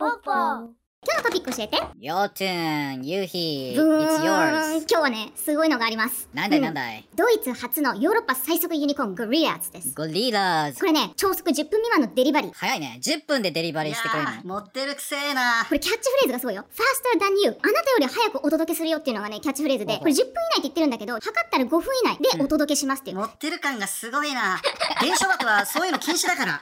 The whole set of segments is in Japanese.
今日のトピック教えて Your turn, 夕日。ブーン It's yours. 今日はね、すごいのがあります。なんだいうんなんだい？ドイツ初のヨーロッパ最速ユニコーン、ゴリラーズです。ゴリラーズこ。れね、超速10分未満のデリバリー。早いね。10分でデリバリーしてくれるの。持ってるくせえなこれキャッチフレーズがすごいよ。faster than you。あなたより早くお届けするよっていうのがね、キャッチフレーズで、これ10分以内って言ってるんだけど、測ったら5分以内でお届けしますっていう。持ってる感がすごいな電書枠はそういうの禁止だから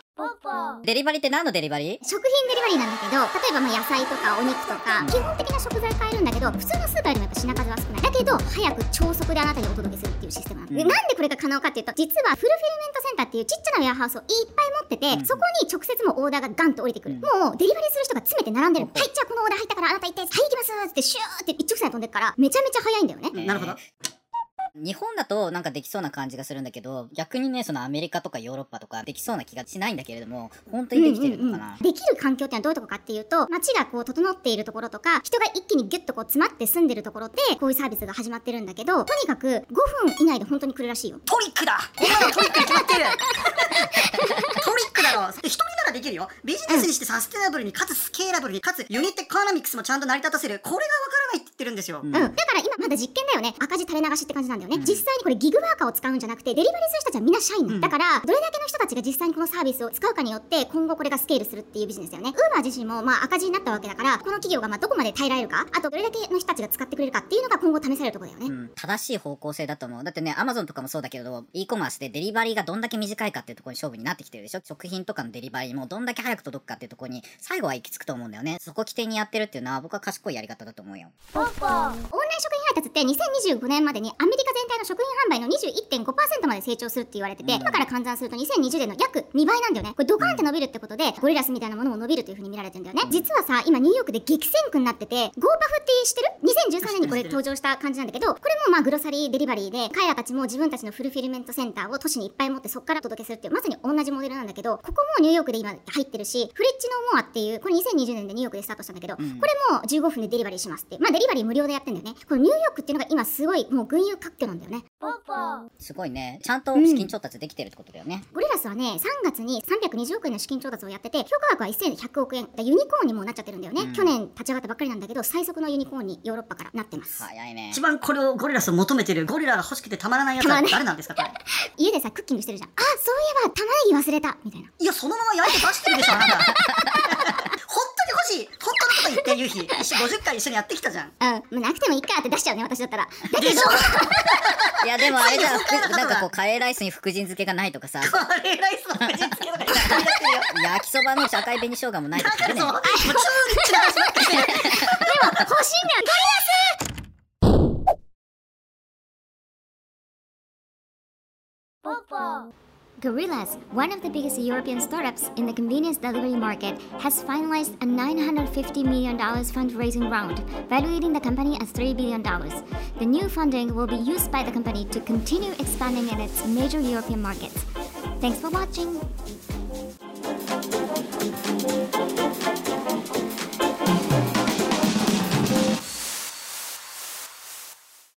デリバリーって何のデリバリー？食品デリバリーなんだけど、例えばまあ野菜とかお肉とか、基本的な食材買えるんだけど、普通のスーパーよりもやっぱ品数は少ない。だけど、早く超速であなたにお届けするっていうシステムなうん。なんでこれが可能かっていうと、実はフルフィルメントセンターっていうちっちゃなウェアハウスをいっぱい持ってて、うん。そこに直接もうオーダーがガンと降りてくる。うん。もうデリバリーする人が詰めて並んでる。はい、じゃあこのオーダー入ったからあなた行って、はい、行きます。ってシューって一直線で飛んでるから、めちゃめちゃ早いんだよね。なるほど日本だとなんかできそうな感じがするんだけど、逆にね、そのアメリカとかヨーロッパとかできそうな気がしないんだけれども、本当にできてるのかな、うんうんうんできる環境ってのはどういうとこかっていうと街がこう整っているところとか人が一気にギュッとこう詰まって住んでるところでこういうサービスが始まってるんだけどとにかく5分以内で本当に来るらしいよ。トリックだ。こんなのトリックに決まってる。トリックだろ一人ならできるよ。ビジネスにしてサステナブルにかつスケーラブルにかつユニットエコノミクスもちゃんと成り立たせる。これがわからないって言ってるんですよ、うん。うん、だから今まだ実験だよね。赤字垂れ流しって感じなんだよね、うん。実際にこれギグワーカーを使うんじゃなくてデリバリーする人たちはみんな社員うんだからどれだけの人たちが実際にこのサービスを使うかによって今後これがスケールするっていうビジネスだよね。ウーバー自身もまあ赤字になったわけだからこの企業がまあどこまで耐えられるかあとどれだけの人たちが使ってくれるかっていうのが今後試されるところだよね、うん、正しい方向性だと思う。だってね、アマゾンとかもそうだけど、e コマースでデリバリーがどんだけ短いかっていうところに勝負になってきてるでしょ。食品とかのデリバリーもどんだけ早く届くかっていうところに、最後は行き着くと思うんだよね。そこ起点にやってるっていうのは僕は賢いやり方だと思うよ。ポッポ配達って2025年までにアメリカ全体の食品販売の21.5%まで成長するって言われてて、うん今から換算すると2020年の約2倍なんだよね。これドカーンって伸びるってことで、ゴリラスみたいなものも伸びるという風に見られてるんだよね。実はさ、今ニューヨークで激戦区になってて、ゴーパフって知ってる ?2013 年にこれ登場した感じなんだけど、これもまあグロサリーデリバリーで、彼らたちも自分たちのフルフィルメントセンターを都市にいっぱい持ってそこからお届けするっていう、まさに同じモデルなんだけど、ここもニューヨークで今入ってるし、フレッチノーモアっていう、これ2020年でニューヨークでスタートしたんだけど、うんこれも15分でデリバリーしますって。まあデリバリー無料でやってんだよね。このニューヨークっていうのが今すごいもう群雄割拠なんだよね。すごいね。ちゃんと資金調達できてるってことだよね。ゴリラスはね、3月に320億円の資金調達をやってて、評価額は1100億円。ユニコーンにもなっちゃってるんだよね。うん去年立ち上がったばっかりなんだけど、最速のユニコーンにヨーロッパからなってます。早いね一。番これをゴリラスを求めてるゴリラが欲しくてたまらないやつは誰なんですかこれ？家でさ、クッキングしてるじゃん。あ、そういえば玉ねぎ忘れたみたいな。いやそのまま焼いて出してるでしょあなた本当に欲しい本当のこと言ってゆうひ一緒50回一緒にやってきたじゃん。うん、もうなくてもいいかって出しちゃうね、私だったら。だけど。でしょ、いやでもあれじゃん、最後ふなんかこう、カレーライスに福神漬けがないとかさ、カレーライスの福神漬けとか。焼きそばの社会紅生姜もないとかねだからそう、。もう超リッチな話ばっかりしてる。欲しいんだよ、Gorillas, one of the biggest European startups in the convenience delivery market, has finalized a $950 million fundraising round, valuating the company at $3 billion. The new funding will be used by the company to continue expanding in its major European markets. Thanks for watching!